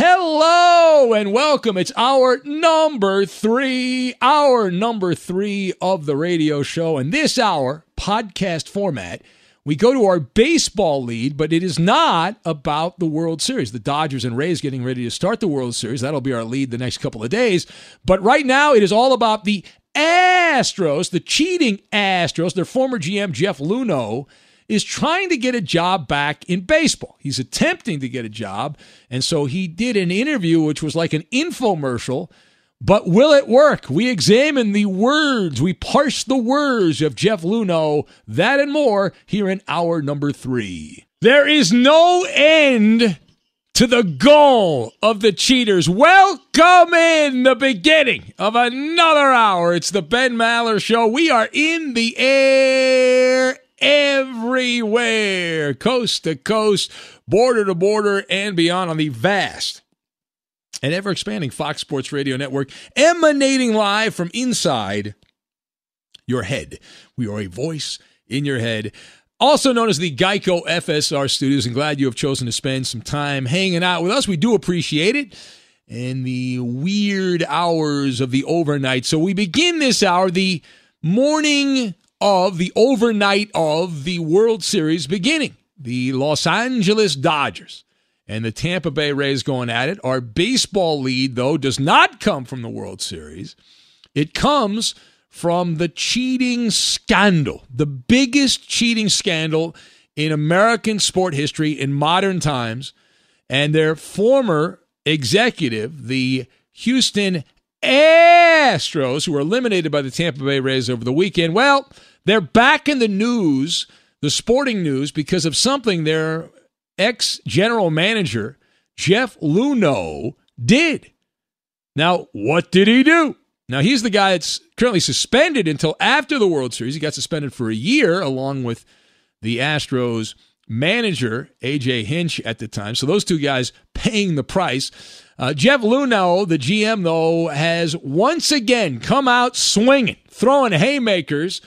Hello and welcome. It's hour number three, hour number three of the radio show. And this hour, podcast format, we go to our baseball lead, but it is not about the World Series. The Dodgers and Rays getting ready to start the World Series. That'll be our lead the next couple of days. But right now, it is all about the Astros, the cheating Astros. Their former GM, Jeff Luhnow, is trying to get a job back in baseball. He's attempting to get a job. And so he did an interview, which was like an infomercial. But will it work? We examine the words, we parse the words of Jeff Luhnow, that and more here in hour number three. There is no end to the goal of the cheaters. Welcome in the beginning of another hour. It's the Ben Maller Show. We are in the air everywhere, coast to coast, border to border, and beyond on the vast and ever expanding Fox Sports Radio network, emanating live from inside your head. We are a voice in your head. Also known as the Geico FSR Studios, and glad you have chosen to spend some time hanging out with us. We do appreciate it. And the weird hours of the overnight. So we begin this hour, the morning of the overnight of the World Series beginning. The Los Angeles Dodgers and the Tampa Bay Rays going at it. Our baseball lead, though, does not come from the World Series. It comes from the cheating scandal, the biggest cheating scandal in American sport history in modern times. And their former executive, the Houston Astros, who were eliminated by the Tampa Bay Rays over the weekend, well, they're back in the news, the sporting news, because of something their ex general manager, Jeff Luhnow, did. Now, what did he do? Now, he's the guy that's currently suspended until after the World Series. He got suspended for a year along with the Astros manager, AJ Hinch, at the time. So those two guys paying the price. Uh, Jeff Luhnow, the GM, though, has once again come out swinging, throwing haymakers,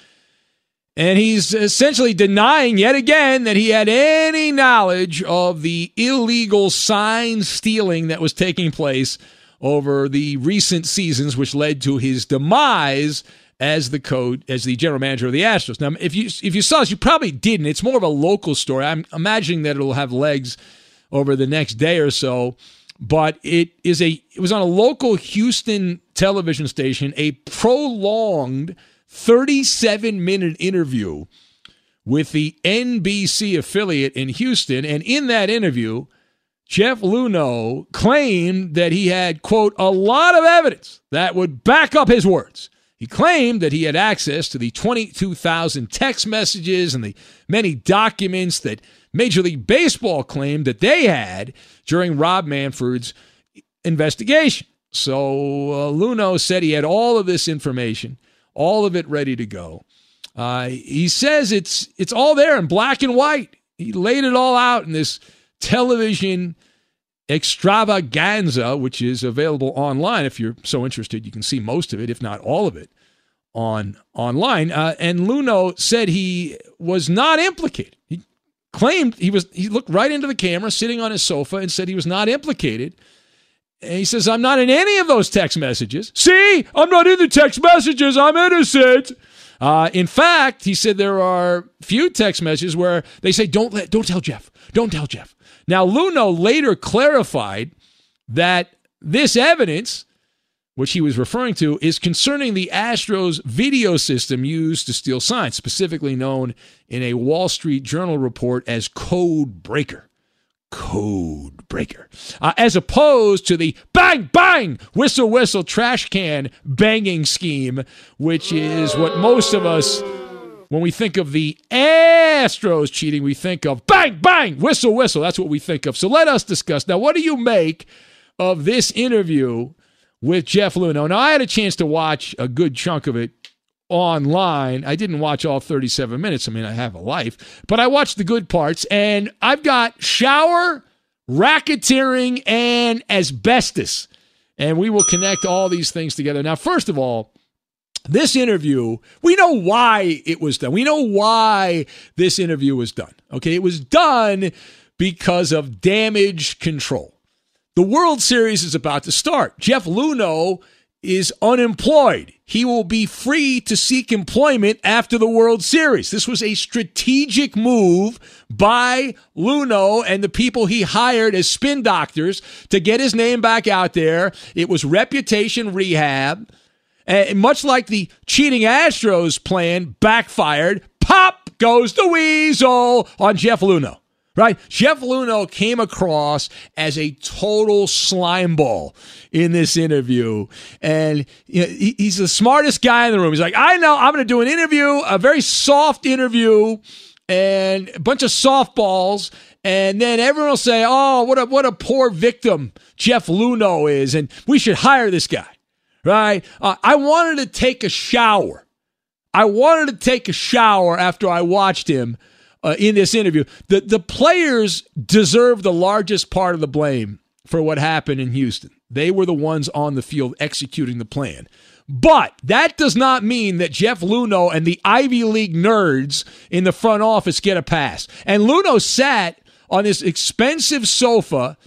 and he's essentially denying yet again that he had any knowledge of the illegal sign stealing that was taking place over the recent seasons, which led to his demise as the code as the general manager of the Astros. Now, if you if you saw this, you probably didn't. It's more of a local story. I'm imagining that it'll have legs over the next day or so. But it is a it was on a local Houston television station, a prolonged 37 minute interview with the NBC affiliate in Houston, and in that interview. Jeff Luhnow claimed that he had, quote, a lot of evidence that would back up his words. He claimed that he had access to the 22,000 text messages and the many documents that Major League Baseball claimed that they had during Rob Manfred's investigation. So uh, Luhnow said he had all of this information, all of it ready to go. Uh, he says it's it's all there in black and white. He laid it all out in this television extravaganza, which is available online. If you're so interested, you can see most of it, if not all of it, on online. Uh, and Luhnow said he was not implicated. He claimed he was. He looked right into the camera, sitting on his sofa, and said he was not implicated. And he says, "I'm not in any of those text messages. See, I'm not in the text messages. I'm innocent." Uh, in fact, he said there are few text messages where they say, "Don't let, don't tell Jeff, don't tell Jeff." Now, Luhnow later clarified that this evidence, which he was referring to, is concerning the Astros video system used to steal signs, specifically known in a Wall Street Journal report as Code Breaker. Code Breaker. Uh, as opposed to the bang, bang, whistle, whistle, trash can banging scheme, which is what most of us when we think of the Astros cheating, we think of bang, bang, whistle, whistle. That's what we think of. So let us discuss. Now, what do you make of this interview with Jeff Luhnow? Now, I had a chance to watch a good chunk of it online. I didn't watch all 37 minutes. I mean, I have a life, but I watched the good parts, and I've got shower, racketeering, and asbestos. And we will connect all these things together. Now, first of all, this interview, we know why it was done. We know why this interview was done. Okay, it was done because of damage control. The World Series is about to start. Jeff Luhnow is unemployed. He will be free to seek employment after the World Series. This was a strategic move by Luhnow and the people he hired as spin doctors to get his name back out there. It was reputation rehab. And much like the cheating Astros plan backfired, pop goes the weasel on Jeff Luhnow Right? Jeff Luhnow came across as a total slime ball in this interview. And you know, he, he's the smartest guy in the room. He's like, I know, I'm going to do an interview, a very soft interview, and a bunch of softballs. And then everyone will say, oh, what a, what a poor victim Jeff Luhnow is. And we should hire this guy right? Uh, I wanted to take a shower. I wanted to take a shower after I watched him uh, in this interview. The the players deserve the largest part of the blame for what happened in Houston. They were the ones on the field executing the plan. But that does not mean that Jeff Luhnow and the Ivy League nerds in the front office get a pass. And Luhnow sat on this expensive sofa,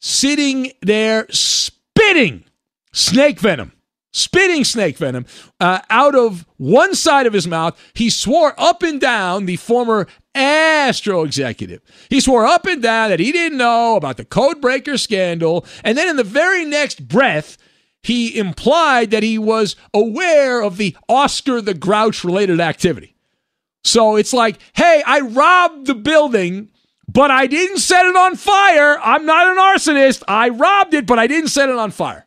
sitting there spitting snake venom spitting snake venom uh, out of one side of his mouth. He swore up and down, the former Astro executive. He swore up and down that he didn't know about the code breaker scandal. And then in the very next breath, he implied that he was aware of the Oscar the Grouch related activity. So it's like, hey, I robbed the building, but I didn't set it on fire. I'm not an arsonist. I robbed it, but I didn't set it on fire.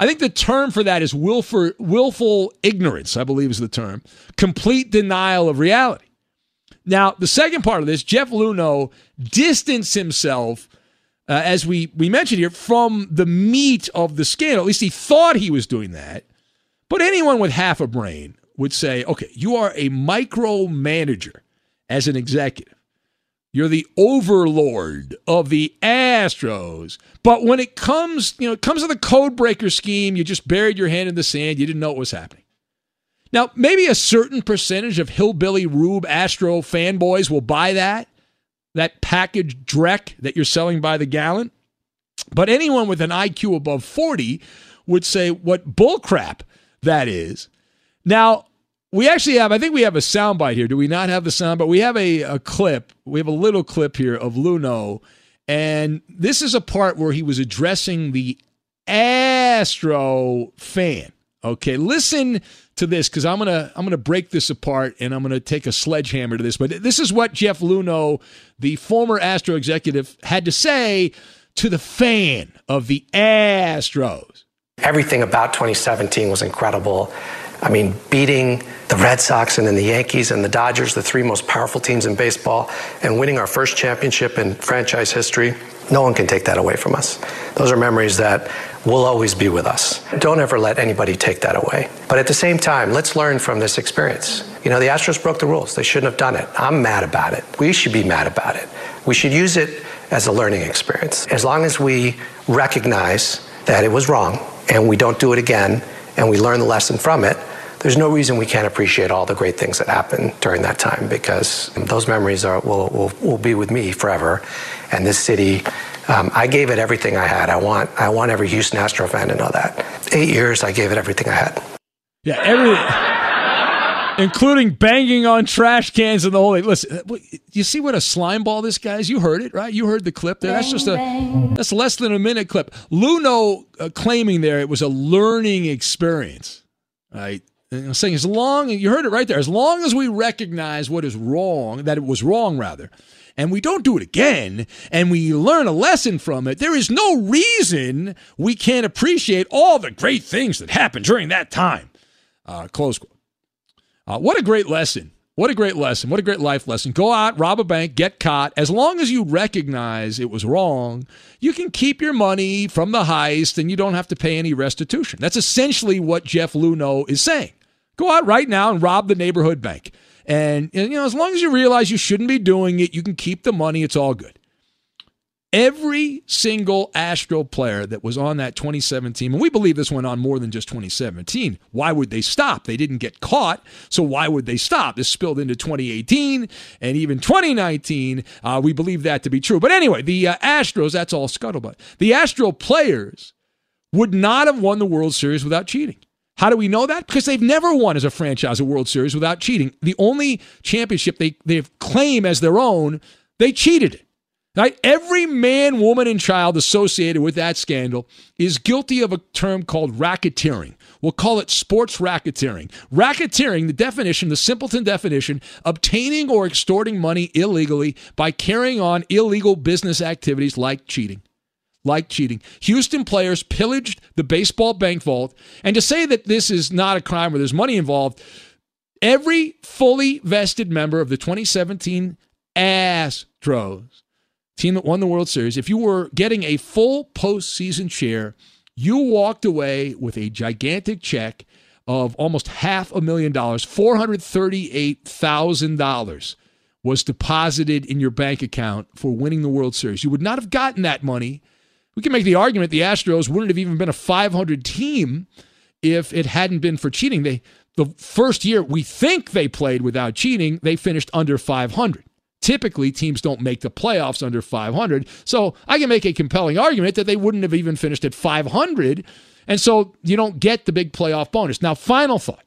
I think the term for that is willful, willful ignorance, I believe is the term. Complete denial of reality. Now, the second part of this, Jeff Luhnow distanced himself, uh, as we, we mentioned here, from the meat of the scandal. At least he thought he was doing that. But anyone with half a brain would say, okay, you are a micromanager as an executive. You're the overlord of the Astros. But when it comes, you know, it comes to the code breaker scheme, you just buried your hand in the sand. You didn't know what was happening. Now, maybe a certain percentage of hillbilly Rube Astro fanboys will buy that, that package dreck that you're selling by the gallon. But anyone with an IQ above 40 would say what bullcrap that is. Now, we actually have, I think we have a soundbite here. Do we not have the sound? But we have a, a clip. We have a little clip here of Luhnow. And this is a part where he was addressing the Astro fan. Okay, listen to this because I'm gonna I'm gonna break this apart and I'm gonna take a sledgehammer to this. But this is what Jeff Luhnow, the former Astro executive, had to say to the fan of the Astros. Everything about 2017 was incredible. I mean, beating the Red Sox and then the Yankees and the Dodgers, the three most powerful teams in baseball, and winning our first championship in franchise history, no one can take that away from us. Those are memories that will always be with us. Don't ever let anybody take that away. But at the same time, let's learn from this experience. You know, the Astros broke the rules. They shouldn't have done it. I'm mad about it. We should be mad about it. We should use it as a learning experience. As long as we recognize that it was wrong and we don't do it again and we learn the lesson from it, there's no reason we can't appreciate all the great things that happened during that time because those memories are, will, will, will be with me forever. And this city, um, I gave it everything I had. I want, I want every Houston Astro fan to know that. Eight years, I gave it everything I had. Yeah, every, including banging on trash cans and the whole thing. Listen, you see what a slime ball this guy is? You heard it, right? You heard the clip there. That's just a that's less than a minute clip. Luhnow uh, claiming there it was a learning experience, right? Saying as long you heard it right there, as long as we recognize what is wrong, that it was wrong rather, and we don't do it again, and we learn a lesson from it, there is no reason we can't appreciate all the great things that happened during that time. Uh, close quote. Uh, what a great lesson. What a great lesson. What a great life lesson. Go out, rob a bank, get caught. As long as you recognize it was wrong, you can keep your money from the heist and you don't have to pay any restitution. That's essentially what Jeff Luhnow is saying. Go out right now and rob the neighborhood bank. And, you know, as long as you realize you shouldn't be doing it, you can keep the money. It's all good. Every single Astro player that was on that 2017, and we believe this went on more than just 2017. Why would they stop? They didn't get caught, so why would they stop? This spilled into 2018 and even 2019. Uh, we believe that to be true. But anyway, the uh, Astros, that's all scuttlebutt. The Astro players would not have won the World Series without cheating. How do we know that? Because they've never won as a franchise a World Series without cheating. The only championship they, they claim as their own, they cheated. Right? Every man, woman, and child associated with that scandal is guilty of a term called racketeering. We'll call it sports racketeering. Racketeering, the definition, the simpleton definition, obtaining or extorting money illegally by carrying on illegal business activities like cheating like cheating. Houston players pillaged the baseball bank vault. And to say that this is not a crime where there's money involved, every fully vested member of the 2017 Astros, team that won the World Series, if you were getting a full postseason share, you walked away with a gigantic check of almost half a million dollars, $438,000 was deposited in your bank account for winning the World Series. You would not have gotten that money we can make the argument the Astros wouldn't have even been a 500 team if it hadn't been for cheating. They the first year we think they played without cheating, they finished under 500. Typically, teams don't make the playoffs under 500. So I can make a compelling argument that they wouldn't have even finished at 500. And so you don't get the big playoff bonus. Now, final thought.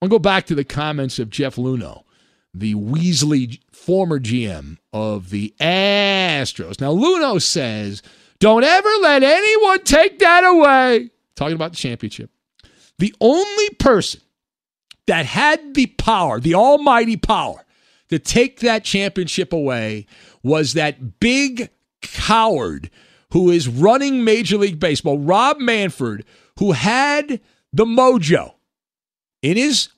I'll go back to the comments of Jeff Luhnow, the Weasley former GM of the Astros. Now, Luhnow says don't ever let anyone take that away. Talking about the championship. The only person that had the power, the almighty power, to take that championship away was that big coward who is running Major League Baseball, Rob Manfred, who had the mojo in his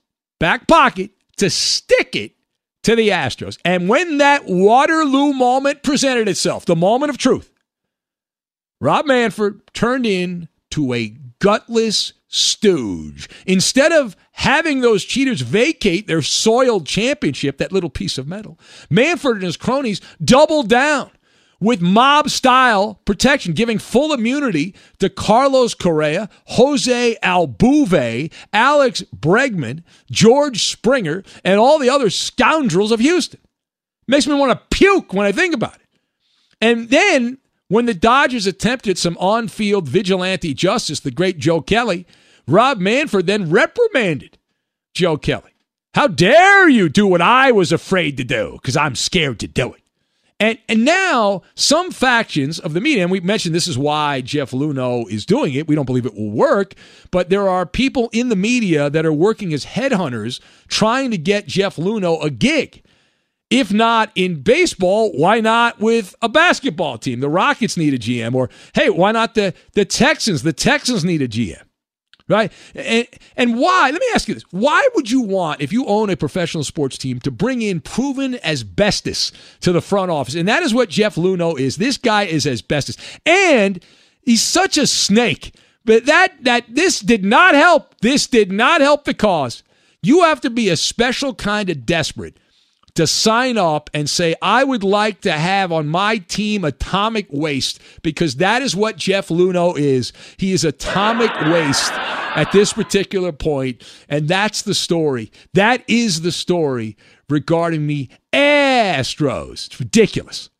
back pocket to stick it to the Astros. And when that Waterloo moment presented itself, the moment of truth, Rob Manfred turned in to a gutless, stooge. Instead of having those cheaters vacate their soiled championship, that little piece of metal, Manfred and his cronies doubled down with mob style protection, giving full immunity to Carlos Correa, Jose Altuve, Alex Bregman, George Springer, and all the other scoundrels of Houston. Makes me want to puke when I think about it. And then when the Dodgers attempted some on field vigilante justice, the great Joe Kelly, Rob Manfred then reprimanded Joe Kelly. How dare you do what I was afraid to do because I'm scared to do it. And and now some factions of the media, and we mentioned this is why Jeff Luhnow is doing it. We don't believe it will work, but there are people in the media that are working as headhunters trying to get Jeff Luhnow a gig. If not in baseball, why not with a basketball team? The Rockets need a GM, or hey, why not the the Texans? The Texans need a GM right? And, and why? Let me ask you this: Why would you want, if you own a professional sports team, to bring in proven asbestos to the front office? And that is what Jeff Luhnow is. This guy is asbestos, and he's such a snake. But that that this did not help. This did not help the cause. You have to be a special kind of desperate to sign up and say, I would like to have on my team atomic waste because that is what Jeff Luhnow is. He is atomic waste at this particular point, and that's the story. That is the story regarding the Astros. It's ridiculous.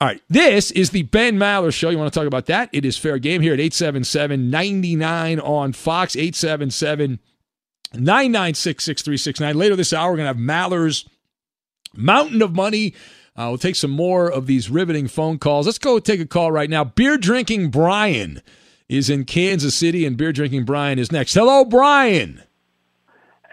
All right, this is the Ben Maller Show. You want to talk about that? It is fair game here at 877 99 on Fox, 877 996 6369. Later this hour, we're going to have Maller's Mountain of Money. Uh, we'll take some more of these riveting phone calls. Let's go take a call right now. Beer drinking Brian is in Kansas City, and beer drinking Brian is next. Hello, Brian.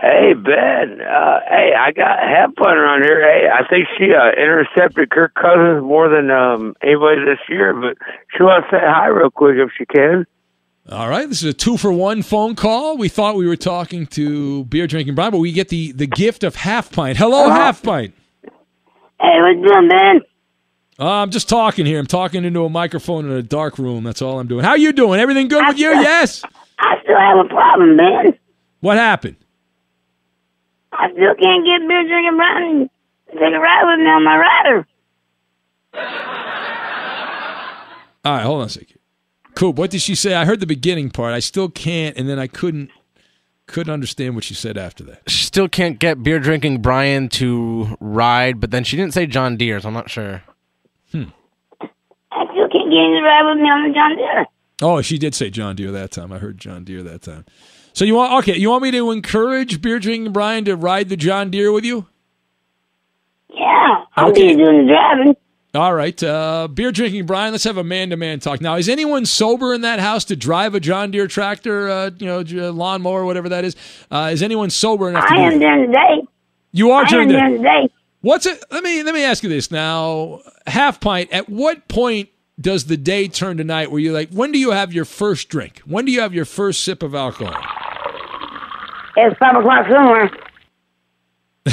Hey Ben, uh, hey, I got half pint on here. Hey, I think she uh, intercepted Kirk Cousins more than um, anybody this year, but she wants to say hi real quick if she can. All right, this is a two for one phone call. We thought we were talking to beer drinking Brian, but we get the the gift of half pint. Hello, Hello. half pint. Hey, what's doing, Ben? Uh, I'm just talking here. I'm talking into a microphone in a dark room. That's all I'm doing. How you doing? Everything good with you? Yes. I still have a problem, man. What happened? I still can't get beer drinking to take a ride with me on my rider. All right, hold on a second. Coop, what did she say? I heard the beginning part. I still can't, and then I couldn't couldn't understand what she said after that. She still can't get beer drinking Brian to ride, but then she didn't say John Deere, so I'm not sure. Hmm. I still can't get him to ride with me on the John Deere. Oh, she did say John Deere that time. I heard John Deere that time. So you want okay? You want me to encourage beer drinking Brian to ride the John Deere with you? Yeah, I'll Okay. be doing the driving. All right, uh, beer drinking Brian. Let's have a man to man talk. Now, is anyone sober in that house to drive a John Deere tractor, uh, you know, lawnmower, whatever that is? Uh, is anyone sober enough to I do am it? during the day. You are I during am the during the day. What's it? Let me let me ask you this now. Half pint. At what point does the day turn to night? Where you like? When do you have your first drink? When do you have your first sip of alcohol? It's five o'clock somewhere.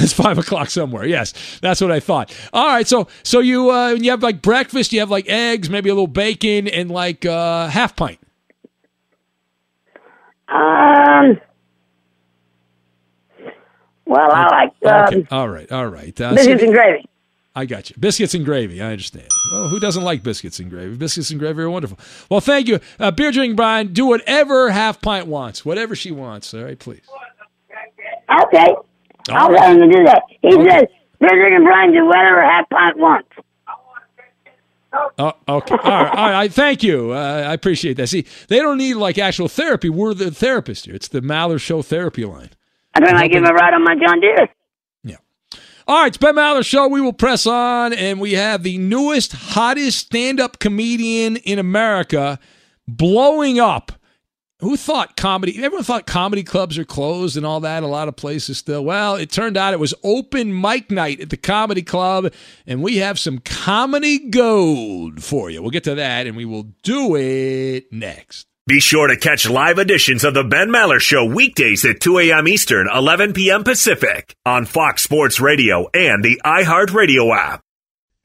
It's five o'clock somewhere. Yes, that's what I thought. All right, so so you uh, you have like breakfast. You have like eggs, maybe a little bacon, and like uh, half pint. Um. Well, I like um, Okay. All right. All right. Uh, biscuits see- and gravy. I got you. Biscuits and gravy. I understand. Well, who doesn't like biscuits and gravy? Biscuits and gravy are wonderful. Well, thank you. Uh, beer drinking Brian, do whatever half pint wants, whatever she wants. All right, please. Okay. I'll right. let him to do that. He Okay. says, beer drinking Brian do whatever half pint wants. Oh, okay. All right. All right. Thank you. Uh, I appreciate that. See, they don't need like actual therapy. We're the therapist here. It's the Maller Show therapy line. I don't like give him a ride on my John Deere. Yeah. All right, it's Ben Maller Show. We will press on, and we have the newest, hottest stand-up comedian in America blowing up. Who thought comedy? Everyone thought comedy clubs are closed and all that. A lot of places still. Well, it turned out it was open mic night at the comedy club, and we have some comedy gold for you. We'll get to that, and we will do it next. Be sure to catch live editions of the Ben Maller Show weekdays at 2 a.m. Eastern, 11 p.m. Pacific on Fox Sports Radio and the iHeartRadio app.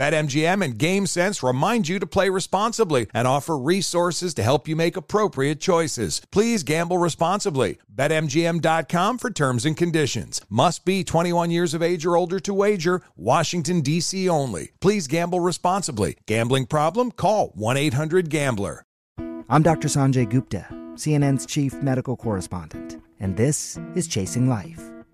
BetMGM and GameSense remind you to play responsibly and offer resources to help you make appropriate choices. Please gamble responsibly. BetMGM.com for terms and conditions. Must be 21 years of age or older to wager. Washington, D.C. only. Please gamble responsibly. Gambling problem? Call 1 800 Gambler. I'm Dr. Sanjay Gupta, CNN's chief medical correspondent, and this is Chasing Life.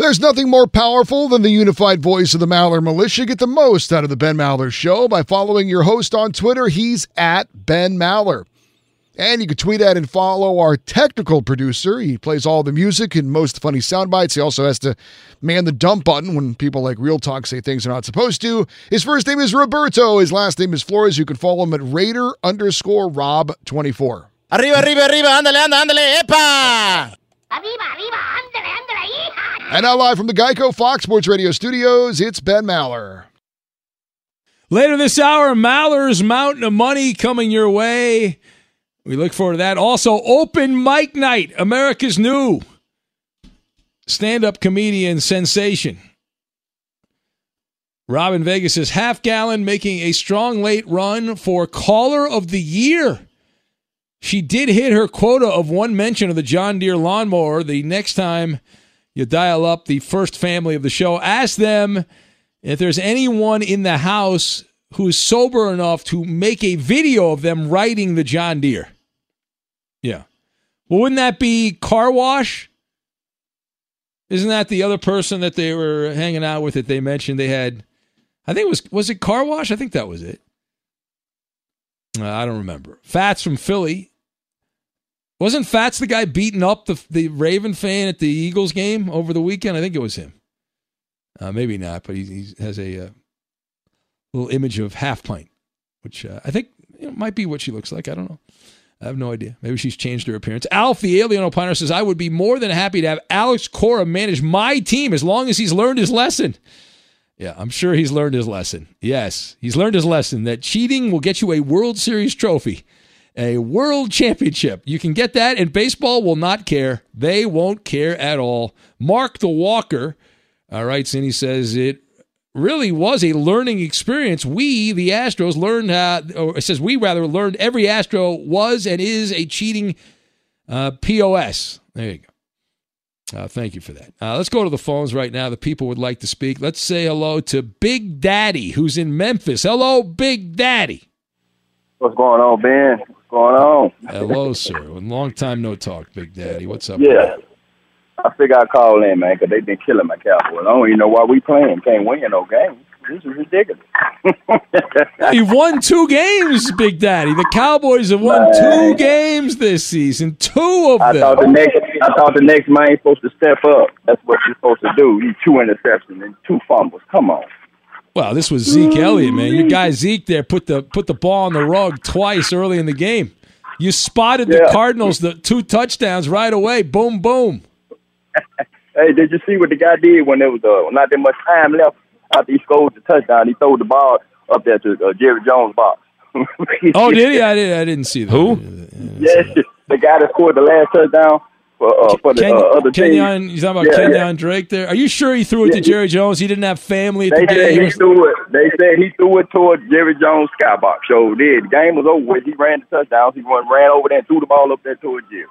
There's nothing more powerful than the unified voice of the Maller Militia. Get the most out of the Ben Maller Show by following your host on Twitter. He's at Ben Maller. And you can tweet at and follow our technical producer. He plays all the music and most funny sound bites. He also has to man the dump button when people like Real Talk say things they're not supposed to. His first name is Roberto. His last name is Flores. You can follow him at Raider underscore Rob24. Arriba, arriba, arriba, ándale, ándale, ándale, epa! And now live from the Geico Fox Sports Radio studios, it's Ben Maller. Later this hour, Maller's Mountain of Money coming your way. We look forward to that. Also, Open Mic Night, America's new stand up comedian sensation. Robin Vegas is half gallon making a strong late run for caller of the year. She did hit her quota of one mention of the John Deere lawnmower. The next time you dial up the first family of the show, ask them if there's anyone in the house who is sober enough to make a video of them riding the John Deere. Yeah. Well, wouldn't that be car wash? Isn't that the other person that they were hanging out with that they mentioned they had? I think it was was it car wash? I think that was it. Uh, I don't remember. Fats from Philly. Wasn't Fats the guy beating up the the Raven fan at the Eagles game over the weekend? I think it was him. Uh, maybe not, but he, he has a uh, little image of half pint, which uh, I think you know, might be what she looks like. I don't know. I have no idea. Maybe she's changed her appearance. Alf, the alien opiner, says, I would be more than happy to have Alex Cora manage my team as long as he's learned his lesson. Yeah, I'm sure he's learned his lesson. Yes, he's learned his lesson that cheating will get you a World Series trophy, a World Championship. You can get that, and baseball will not care. They won't care at all. Mark the Walker, all right, Cindy says it really was a learning experience. We, the Astros, learned how, or it says we rather learned every Astro was and is a cheating uh, POS. There you go. Uh, thank you for that. Uh, let's go to the phones right now. The people would like to speak. Let's say hello to Big Daddy, who's in Memphis. Hello, Big Daddy. What's going on, Ben? Going on? Hello, sir. Long time no talk, Big Daddy. What's up? Yeah. I figure I'd call in, man, because they've been killing my Cowboys. I don't even know why we playing. Can't win no games. This is ridiculous. You've won two games, Big Daddy. The Cowboys have won two games this season. Two of I them. thought the next, I thought the next man supposed to step up. That's what you're supposed to do. You two interceptions and two fumbles. Come on. Well, this was Zeke Elliott, man. Your guy Zeke there put the put the ball on the rug twice early in the game. You spotted the Cardinals the two touchdowns right away. Boom, boom. Hey, did you see what the guy did when there was uh, not that much time left after he scored the touchdown? He threw the ball up there to uh, Jerry Jones' box. Oh, did he? I didn't. I didn't see that. Who? Yes, the guy that scored the last touchdown for uh, for the uh, other team. Kenyon, you talking about Yeah, Kenyon Drake there? Are you sure he threw it to Jerry Jones? He didn't have family at They the said game. he threw it. They said he threw it toward Jerry Jones' skybox. So did the game was over with. He ran the touchdowns. He went ran over there and threw the ball up there toward Jerry.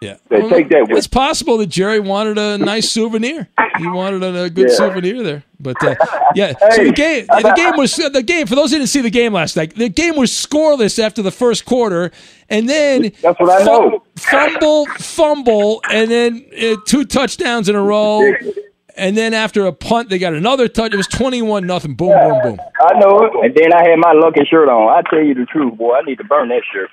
Yeah, They take that with. It's possible that Jerry wanted a nice souvenir. He wanted a, a good Yeah. souvenir there. But uh, yeah, so the game, the game was the game. For those who didn't see the game last night, the game was scoreless after the first quarter, and then That's what I know. fumble, fumble, and then uh, two touchdowns in a row. And then after a punt, they got another touch. It was twenty-one nothing. Boom, boom, boom. I know it. And then I had my lucky shirt on. I tell you the truth, boy. I need to burn that shirt.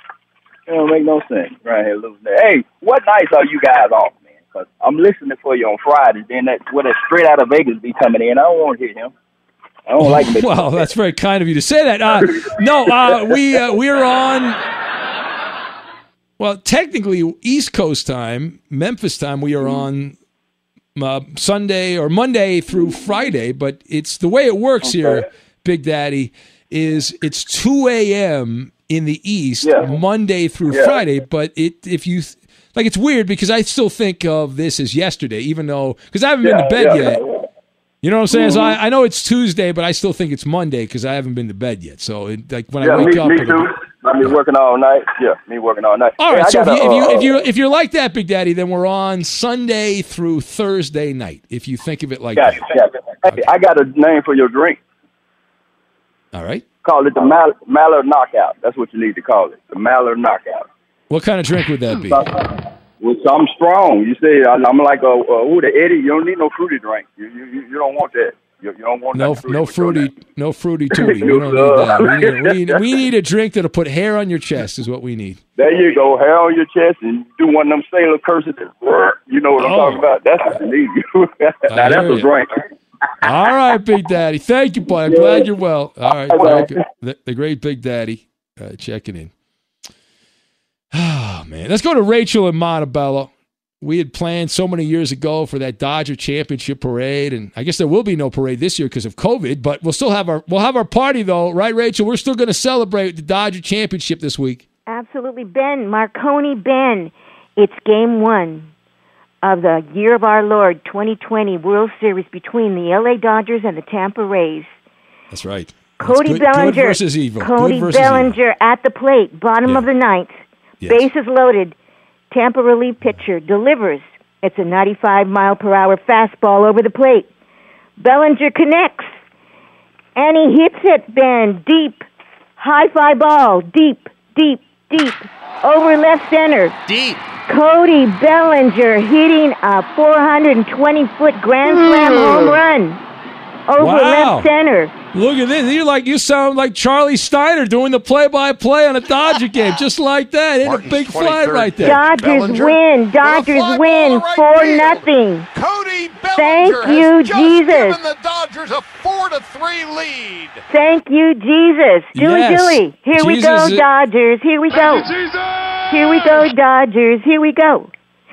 It don't make no sense right here losing that. Hey, what nights are you guys off, man? Because I'm listening for you on Friday. Then that what that straight out of Vegas be coming in. I don't want to hear him. I don't like him. Well, that's very kind of you to say that. Uh, no, uh, we uh, we're on. Well, technically, East Coast time, Memphis time. We are on uh, Sunday or Monday through Friday, but it's the way it works here, Big Daddy. Is it's two a.m. in the East, Monday through Yeah. Friday. But it if you like, it's weird because I still think of this as yesterday, even though because I haven't been to bed yeah. yet. You know what I'm saying? So Mhm. I, I know it's Tuesday, but I still think it's Monday because I haven't been to bed yet. So it, like when yeah, I wake me, up, me too. I mean, working all night. Yeah, me working all night. All right. Hey, So if you, if you uh, if you if you're like that, Big Daddy, then we're on Sunday through Thursday night. If you think of it like Gotcha, that. gotcha. Hey, I got a name for your drink. All right. Call it the Mal- Mallard Knockout. That's what you need to call it. The Mallard Knockout. What kind of drink would that be? Well, I'm strong. You see, I'm like a uh, who the Eddie. You don't need no fruity drink. You you, you you don't want that. You, you don't want No, that no fruity, no fruity tooty. We don't need that. We need, we, need, we need a drink that'll put hair on your chest. Is what we need. There you go. Hair on your chest and do one of them sailor curses. You know what I'm Oh. talking about? That's what you need. now I that's a ya. drink. All right, Big Daddy. Thank you, boy. I'm glad you're well. All right, very good. The, the great Big Daddy uh, checking in. Oh man, let's go to Rachel and Montebello. We had planned so many years ago for that Dodger Championship parade, and I guess there will be no parade this year because of COVID. But we'll still have our we'll have our party though, right, Rachel? We're still going to celebrate the Dodger Championship this week. Absolutely, Ben. Marconi Ben. It's game one of the Year of Our Lord 2020 World Series between the LA Dodgers and the Tampa Rays. That's right. Cody good- good Bellinger. versus evil. Good Cody versus evil. Bellinger at the plate, bottom of the ninth. Yes. Bases loaded. Tampa relief pitcher delivers. It's a 95 mile per hour fastball over the plate. Bellinger connects. And he hits it, Ben, deep. High fly ball, deep, deep, deep. Over left center. Deep. Cody Bellinger hitting a 420 foot grand slam Mm. home run over Wow. left center. Look at this. You like you sound like Charlie Steiner doing the play-by-play on a Dodger game, just like that. Hit a big fly right there. Dodgers win. Dodgers win four nothing. Cody Thank Bellinger you, just Jesus. given the Dodgers a four to three lead. Thank you, Jesus. Dilly Yes. dilly. Here we go, Jesus. Dodgers. Here we go. Here we go, Dodgers. Here we go.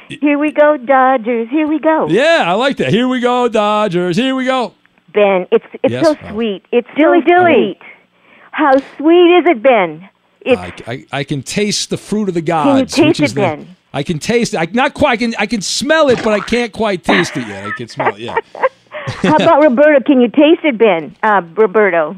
Here we go, Dodgers. Here we go. Yeah, I like that. Here we go, Dodgers. Here we go. Ben, it's it's Yes, so Mom. sweet. It's dilly dilly. How sweet is it, Ben? It's I, I, I can taste the fruit of the you gods. taste which is it, the- Ben? I can taste it. I not quite. I can I can smell it, but I can't quite taste it yet. I can smell it. Yeah. How about Roberto? Can you taste it, Ben? Uh, Roberto,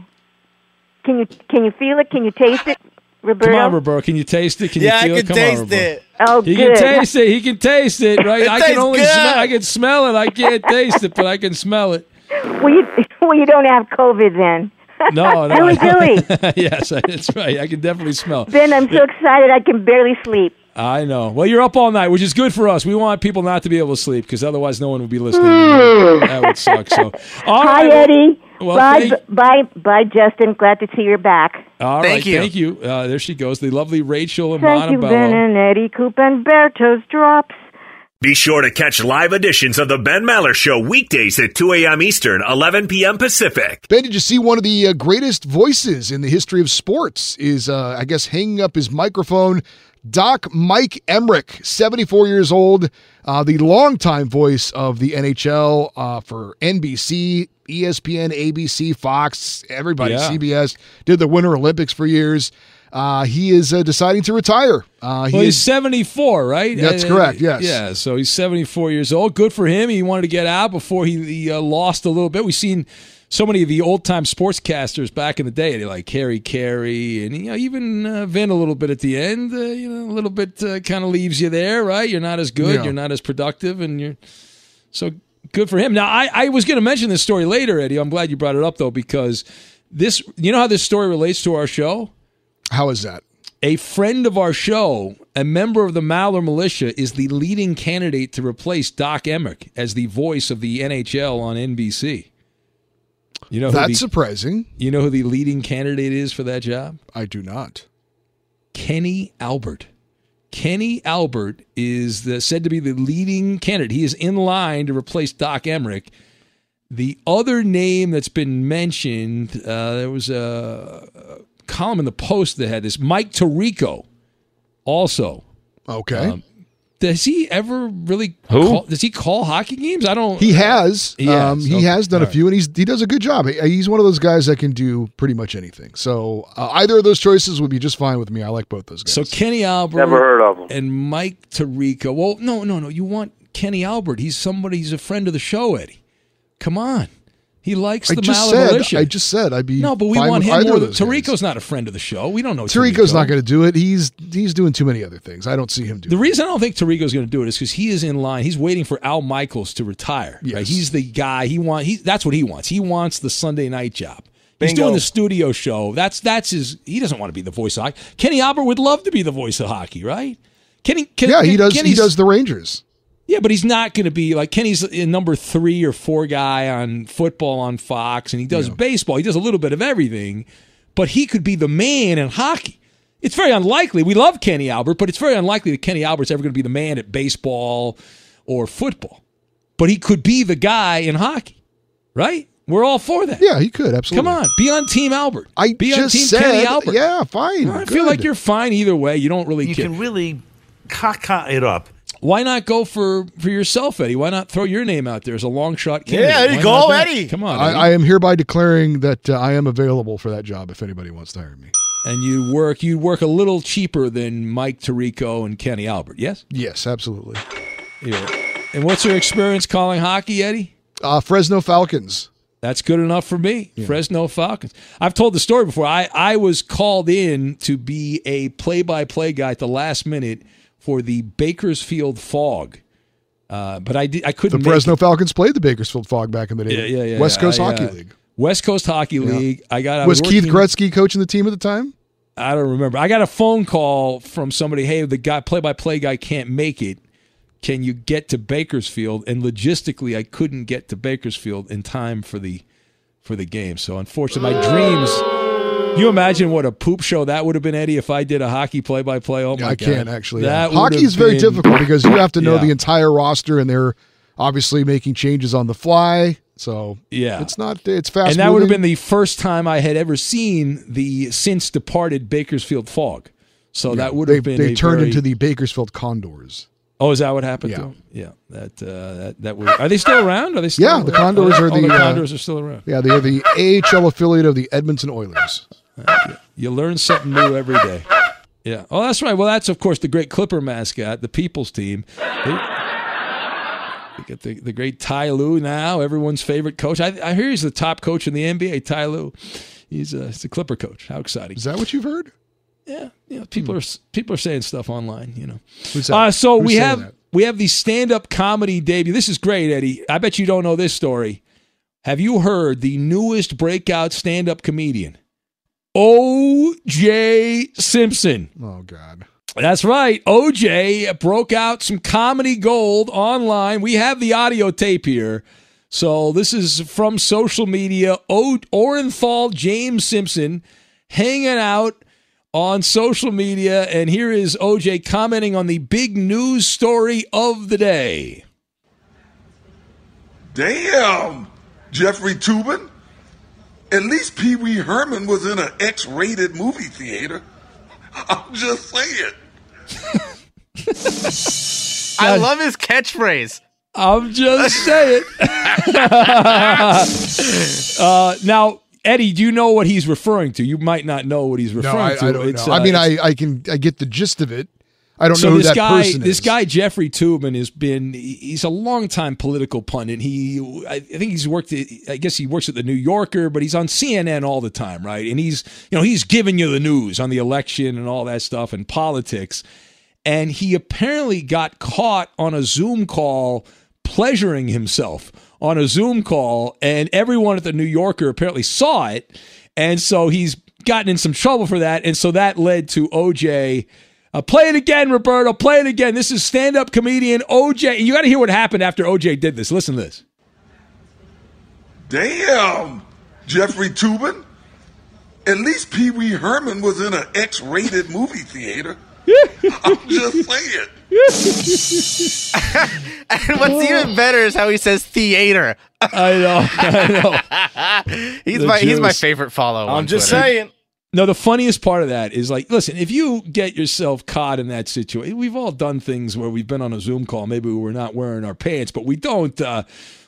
can you can you feel it? Can you taste it, Roberto? Come on, Roberto. Can you taste it? Can Yeah, I you feel can it? Come on, taste Roberto. it. Oh, he good. can taste it. He can taste it. Right. It I can only good. smell. I can smell it. I can't taste it, but I can smell it. Well, you well you don't have COVID then. No, no. dilly dilly. yes, that's right. I can definitely smell. Ben, I'm so excited I can barely sleep. I know. Well, you're up all night, which is good for us. We want people not to be able to sleep because otherwise, no one would be listening. Mm. that would suck. So, all Hi, right, Eddie. well, bye, thank- bye, bye, Justin. Glad to see you're back. All Thank right, you. Thank you. Uh, there she goes, the lovely Rachel and Thank you, Ben and Eddie. Coop and Berto's drops. Be sure to catch live editions of the Ben Maller Show weekdays at 2 a.m. Eastern, 11 p.m. Pacific. Ben, did you see one of the uh, greatest voices in the history of sports is, uh, I guess, hanging up his microphone? Doc Mike Emrick, 74 years old, uh, the longtime voice of the NHL uh, for NBC, ESPN, ABC, Fox, everybody, Yeah. CBS, did the Winter Olympics for years. Uh, he is uh, deciding to retire. Uh, well, he's is- 74, right? That's correct, yes. Yeah, so he's 74 years old. Good for him. He wanted to get out before he, he uh, lost a little bit. We've seen so many of the old time sportscasters back in the day, they like Harry Caray and you know, even uh, Vin a little bit at the end. Uh, you know, a little bit uh, kind of leaves you there, right? You're not as good, Yeah. you're not as productive, and you're so good for him. Now, I, I was going to mention this story later, Eddie. I'm glad you brought it up though, because this, you know how this story relates to our show? How is that? A friend of our show, a member of the Maller militia, is the leading candidate to replace Doc Emrick as the voice of the NHL on NBC. You know That's the- surprising. You know who the leading candidate is for that job? I do not. Kenny Albert. Kenny Albert is the, said to be the leading candidate. He is in line to replace Doc Emrick. The other name that's been mentioned, uh, there was a, a column in the Post that had this Mike Tirico, also. Okay. Um, does he ever really Who? Call, does he call hockey games? I don't. He has. He um, has. he Okay. has done All a few, and he's he does a good job. He's one of those guys that can do pretty much anything. So uh, either of those choices would be just fine with me. I like both those guys. So Kenny Albert, Never heard of him. and Mike Tirico. Well, no, no, no. You want Kenny Albert? He's somebody. He's a friend of the show, Eddie. Come on, he likes I the just Maller said. militia. I just said I'd be no, but we fine want him more. of Than, those guys. Tirico's not a friend of the show. We don't know. Tirico's Tirico. not going to do it. He's he's doing too many other things. I don't see him doing. The reason I don't think Tirico's going to do it is because he is in line. He's waiting for Al Michaels to retire. Right? He's the guy. He want. He that's what he wants. He wants the Sunday night job. He's doing the studio show. That's that's his. He doesn't want to be the voice of hockey. Kenny Albert would love to be the voice of hockey, right? Kenny. Ken, yeah, he does. He does the Rangers. Yeah, but he's not going to be like Kenny's a number three or four guy on football on Fox, and he does baseball. He does a little bit of everything, but he could be the man in hockey. It's very unlikely. We love Kenny Albert, but it's very unlikely that Kenny Albert's ever going to be the man at baseball or football. But he could be the guy in hockey, right? We're all for that. Yeah, he could absolutely. Come on, be on Team Albert. I be on Team said, Kenny Albert. yeah, fine. I feel like you're fine either way. You don't really You care. can really caca it up. Why not go for for yourself, Eddie? Why not throw your name out there as a long shot candidate? there you Why go. Eddie. Come on, I, Eddie. I am hereby declaring that uh, I am available for that job if anybody wants to hire me. and you work you work a little cheaper than Mike Tirico and Kenny Albert. Yes. Yes, absolutely. Yeah. And what's your experience calling hockey, Eddie? Uh, Fresno Falcons. That's good enough for me. Fresno Falcons. I've told the story before. I, I was called in to be a play by play guy at the last minute for the Bakersfield Fog. Uh, but I did I couldn't make Fresno it. Falcons played the Bakersfield Fog back in the day. Yeah, yeah, yeah. West Coast I, Hockey uh, League. West Coast Hockey Yeah. League. I got I was Keith working- Gretzky coaching the team at the time? I don't remember. I got a phone call from somebody. Hey, the guy play-by-play guy can't make it. Can you get to Bakersfield? And logistically, I couldn't get to Bakersfield in time for the for the game. So unfortunately, my dreams. You imagine what a poop show that would have been, Eddie, if I did a hockey play-by-play. Oh my I god, I can't actually. That yeah. Hockey is very been- difficult because you have to know Yeah. the entire roster, and they're obviously making changes on the fly. So Yeah. it's not. It's fast. and that would have been the first time I had ever seen the since departed Bakersfield Fog. So Yeah, that would they, have been They turned very- into the Bakersfield Condors. Oh, is that what happened Yeah. to them? Yeah, that uh, that that. Are they still around? Are they still? Yeah, the? Condors Oh, are oh, the, the uh, Condors are still around. Yeah, they are the AHL affiliate of the Edmonton Oilers. You learn something new every day. Yeah. Oh, that's right. Well, that's of course the great Clipper mascot, the People's Team. They, they get the, the great Ty Lue now, everyone's favorite coach. I, I hear he's the top coach in the NBA. Ty Lue, he's a, he's a Clipper coach. How exciting! Is that what you've heard? Yeah, you know, people are people are saying stuff online. You know, Who's that? Uh, so Who's we have that? we have the stand up comedy debut. This is great, Eddie. I bet you don't know this story. Have you heard the newest breakout stand up comedian, O.J. Simpson? Oh God. That's right. OJ broke out some comedy gold online. We have the audio tape here. So this is from social media. O- Orenthal James Simpson hanging out on social media. And here is OJ commenting on the big news story of the day. Damn, Jeffrey Toobin. At least Pee Wee Herman was in an X-rated movie theater. I'm just saying. I love his catchphrase. I'm just saying. uh, now, Eddie, do you know what he's referring to? You might not know what he's No, referring I, to. I don't It's, know. uh, I mean, I, I can I get the gist of it. I don't so know who this that guy, this guy Jeffrey Toobin has been. He's a longtime political pundit. He, I think he's worked. At, I guess he works at the New Yorker, but he's on CNN all the time, right? And he's, you know, he's giving you the news on the election and all that stuff and politics. And he apparently got caught on a Zoom call pleasuring himself on a Zoom call, and everyone at the New Yorker apparently saw it, and so he's gotten in some trouble for that, and so that led to OJ. Uh, play it again, Roberto. Play it again. This is stand-up comedian OJ. You got to hear what happened after OJ did this. Listen to this. Damn, Jeffrey Toobin. At least Pee Wee Herman was in an X-rated movie theater. I'm just saying. and what's even better is how he says theater. I know. I know. he's The my he's my favorite follow. I'm just Twitter. saying. No, the funniest part of that is like, listen, if you get yourself caught in that situation, we've all done things where we've been on a Zoom call, maybe we're not wearing our pants, but we don't, uh,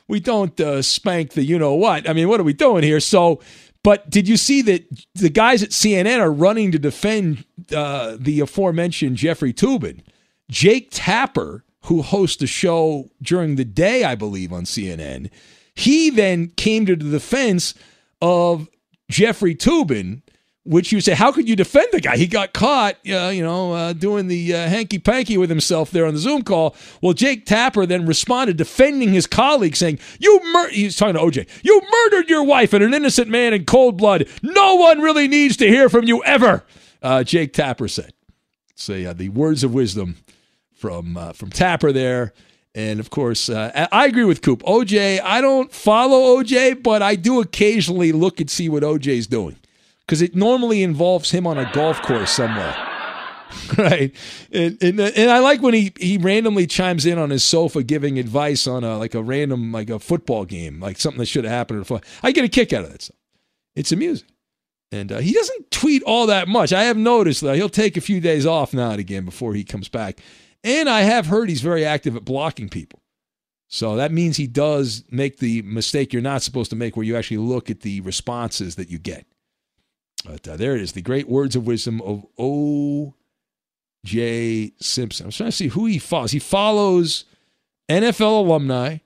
we don't uh, spank the, you know what? I mean, what are we doing here? So, but did you see that the guys at CNN are running to defend uh, the aforementioned Jeffrey Toobin? Jake Tapper, who hosts a show during the day, I believe, on CNN, he then came to the defense of Jeffrey Toobin, which you say, how could you defend the guy? He got caught, uh, you know, uh, doing the uh, hanky panky with himself there on the Zoom call. Well, Jake Tapper then responded, defending his colleague, saying, "You mur-, he's talking to OJ. You murdered your wife and an innocent man in cold blood. No one really needs to hear from you ever." Uh, Jake Tapper said. Say the words of wisdom from uh, from Tapper there. And of course, uh, I agree with Coop. OJ, I don't follow OJ, but I do occasionally look and see what OJ's doing because it normally involves him on a golf course somewhere. right. And, and, and I like when he, he randomly chimes in on his sofa giving advice on a like a random like a football game, like something that should have happened. I get a kick out of that stuff. It's amusing. And uh, he doesn't tweet all that much. I have noticed that he'll take a few days off now and again before he comes back. And I have heard he's very active at blocking people. So that means he does make the mistake you're not supposed to make where you actually look at the responses that you get. But uh, there it is, the great words of wisdom of O.J. Simpson. I'm trying to see who he follows. He follows NFL alumni.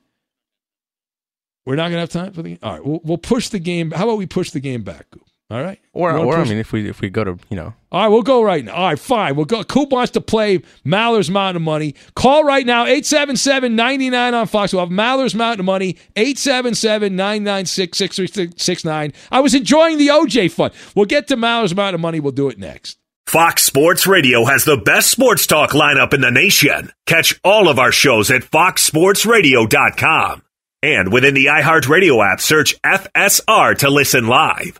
We're not going to have time for the All right, we'll, we'll push the game. How about we push the game back? Coop? All right. Or, You wanna I mean, if we if we go to you know All right, we'll go right now. All right, fine. We'll go. Coop wants to play Maller's Mountain of Money. Call right now, 877-99 on Fox. We'll have Maller's Mountain of Money, 877-996-6369. I was enjoying the OJ fun. We'll get to Maller's Mountain of Money. We'll do it next. Fox Sports Radio has the best sports talk lineup in the nation. Catch all of our shows at foxsportsradio.com. And within the iHeartRadio app, search FSR to listen live.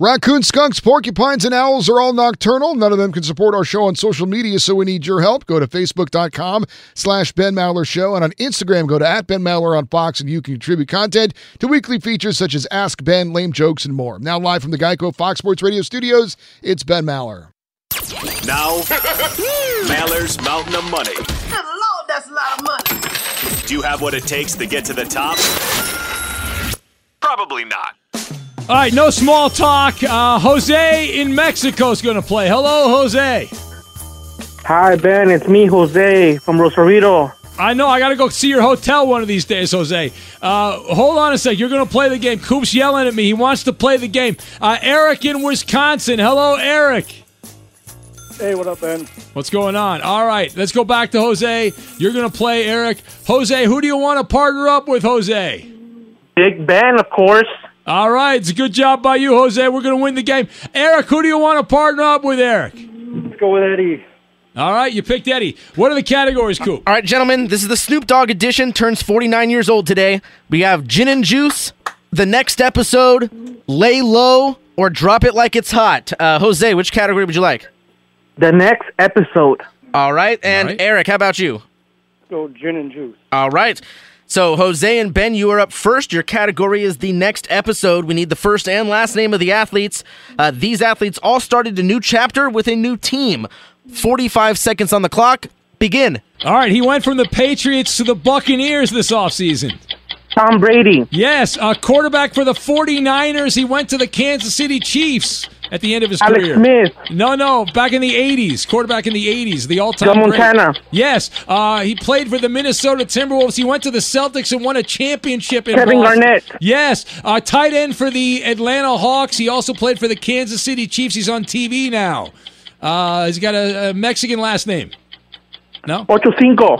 Raccoons, skunks, porcupines, and owls are all nocturnal. None of them can support our show on social media, so we need your help. Go to facebook.com slash Ben Maller Show, and on Instagram, go to at Ben Maller on Fox, and you can contribute content to weekly features such as Ask Ben, Lame Jokes, and more. Now live from the Geico Fox Sports Radio studios, it's Ben Maller. Now, Maller's Mountain of Money. Good Lord, that's a lot of money. Do you have what it takes to get to the top? Probably not. All right, no small talk. Uh, Jose in Mexico is going to play. Hello, Jose. Hi, Ben. It's me, Jose from Rosarito. I know. I got to go see your hotel one of these days, Jose. Uh, hold on a sec. You're going to play the game. Coop's yelling at me. He wants to play the game. Uh, Eric in Wisconsin. Hello, Eric. Hey, what up, Ben? What's going on? All right, let's go back to Jose. You're going to play Eric. Jose, who do you want to partner up with, Jose? Big Ben, of course. All right, it's a good job by you, Jose. We're going to win the game. Eric, who do you want to partner up with, Eric? Let's go with Eddie. All right, you picked Eddie. What are the categories, Coop? All right, gentlemen, this is the Snoop Dogg edition. Turns 49 years old today. We have Gin and Juice, the next episode, Lay Low, or Drop It Like It's Hot. Uh, Jose, which category would you like? The next episode. All right, and Eric, how about you? Go gin and juice. All right. So, Jose and Ben, you are up first. Your category is the next episode. We need the first and last name of the athletes. Uh, these athletes all started a new chapter with a new team. 45 seconds on the clock. Begin. All right, he went from the Patriots to the Buccaneers this offseason. Tom Brady. Yes, a quarterback for the 49ers. He went to the Kansas City Chiefs at the end of his Alex career. Smith. No, no, back in the 80s. Quarterback in the 80s, the all-time Joe great. Montana. Yes, uh, he played for the Minnesota Timberwolves. He went to the Celtics and won a championship in Kevin Boston. Garnett. Yes, uh, tight end for the Atlanta Hawks. He also played for the Kansas City Chiefs. He's on TV now. Uh, he's got a, a Mexican last name. No? Ocho Cinco.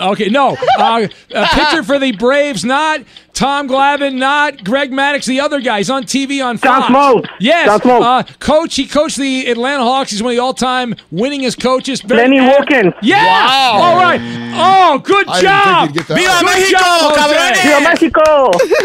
Okay, no. Uh, a pitcher for the Braves, not Tom Glavine, not Greg Maddux, the other guy. He's on TV on John Fox. Smoltz. Yes. John Smoltz. Uh, coach, he coached the Atlanta Hawks. He's one of the all-time winningest coaches. Very Lenny ac- Wilkens. Yeah. Wow. All right. Oh, good I job. you'd get that Good right. Viva Mexico, Jose. cabrones. Viva Mexico.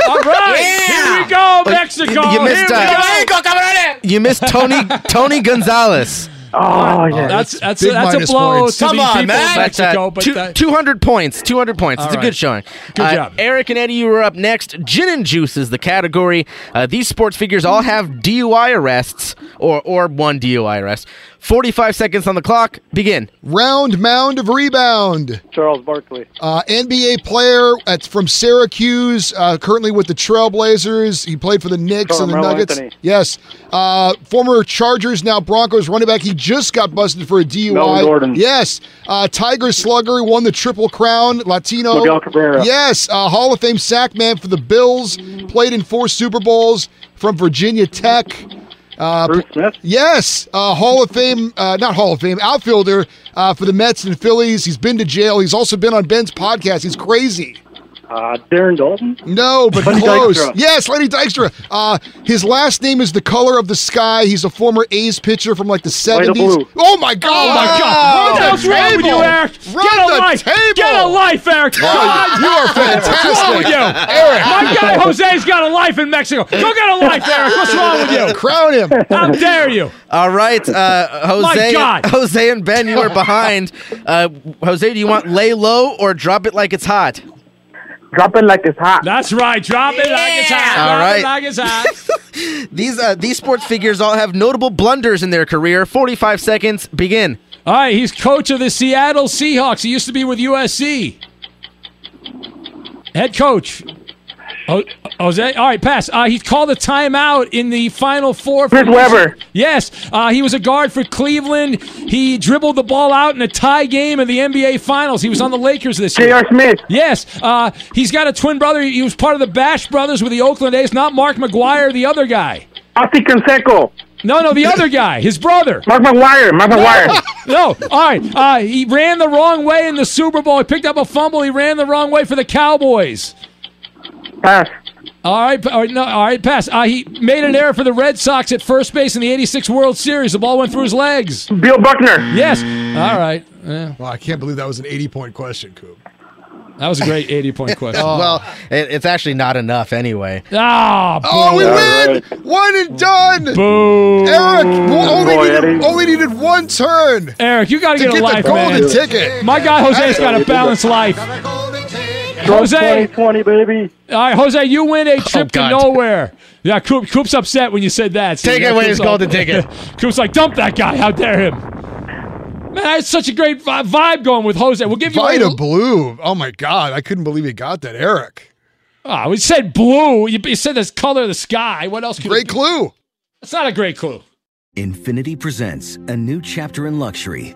All right. Here we go, Mexico. you missed, Here we uh, go. You missed Tony Tony Gonzalez. Oh, yeah. That's that's Big a, that's a blow points. to Come on, people man. of Mexico. But Two- that- 200 points. 200 points. It's All a good showing. Good Uh, job. Eric and Eddie, you were up next. Gin and juice is the category. Uh, these sports figures all have DUI arrests or or one DUI arrest. 45 seconds on the clock. Begin. Round mound of rebound. Charles Barkley. Uh, NBA player at, from Syracuse, uh, currently with the Trailblazers. He played for the Knicks and the Carmelo Nuggets. Anthony. Yes. Uh, former Chargers, now Broncos running back. He just got busted for a DUI. Melvin Gordon. Yes. Uh, Tiger Slugger won the Triple Crown. Latino. Miguel Cabrera. Yes. Uh, Hall of Fame sack man for the Bills. Played in four Super Bowls from Virginia Tech. Uh, Bruce Smith. Yes, uh, Hall of Fame, uh, not Hall of Fame, outfielder uh, for the Mets and Phillies. He's been to jail. He's also been on Ben's podcast. He's crazy. Uh, Darren Daulton. No, but Lenny close. Dykstra. Yes, Lenny Dykstra. Uh, his last name is the color of the sky. He's a former A's pitcher from like the 70s. Oh my God! Oh my Wow. God! What the Run hell's wrong with you. Eric? Run Get a the life! table. Get a life, Eric! Wow, God, you are What's wrong fantastic. with you, Eric. My guy Jose's got a life in Mexico. Go get a life, Eric. What's wrong with you? Crown him. How dare you? All right, uh, Jose. My God. Jose and Ben, you are behind. Uh, Jose, do you want lay low or drop it like it's hot? Drop it like it's hot. That's right. Drop it like it's hot. All Drop right. it like it's hot. These uh, these sports figures all have notable blunders in their career. 45 seconds. Begin. All right, he's coach of the Seattle Seahawks. He used to be with USC. Head coach. Oh, Jose, all right, pass. Uh, he called a timeout in the final four. For Chris Webber. Yes, uh, he was a guard for Cleveland. He dribbled the ball out in a tie game in the NBA Finals. He was on the Lakers this year. J.R. Smith. Yes, uh, he's got a twin brother. He was part of the Bash Brothers with the Oakland A's. Not Mark McGwire, the other guy. Ozzie Canseco. No, no, the other guy, his brother. Mark McGwire. Mark McGwire. No, all right. Uh, he ran the wrong way in the Super Bowl. He picked up a fumble. He ran the wrong way for the Cowboys. Pass. All right, pa- all right, no, all right, pass. Uh, he made an error for the Red Sox at first base in the '86 World Series. The ball went through his legs. Bill Buckner. Yes. All right. Yeah. Well, I can't believe that was an 80 point question, Coop. That was a great 80 point question. Well, it, it's actually not enough anyway. Ah, Oh, we boo. win! One and done! Boo. Eric only Boy, needed, only needed one turn. Eric, you got to To get a get the golden man. ticket. My guy Jose's got a balanced life. Jose, 2020, baby. all right, Jose, you win a oh, trip to nowhere. Yeah, Coop, Coop's upset when you said that. See, Take yeah, away Coop's his golden ticket. Coop's like, dump that guy. How dare him? Man, I had such a great vibe going with Jose. We'll give you Vida a. Blue. Oh my God. I couldn't believe he got that, Eric. Oh, we said blue. You, you said this color of the sky. What else? Could Great clue. It's not a great clue. Infiniti presents a new chapter in luxury,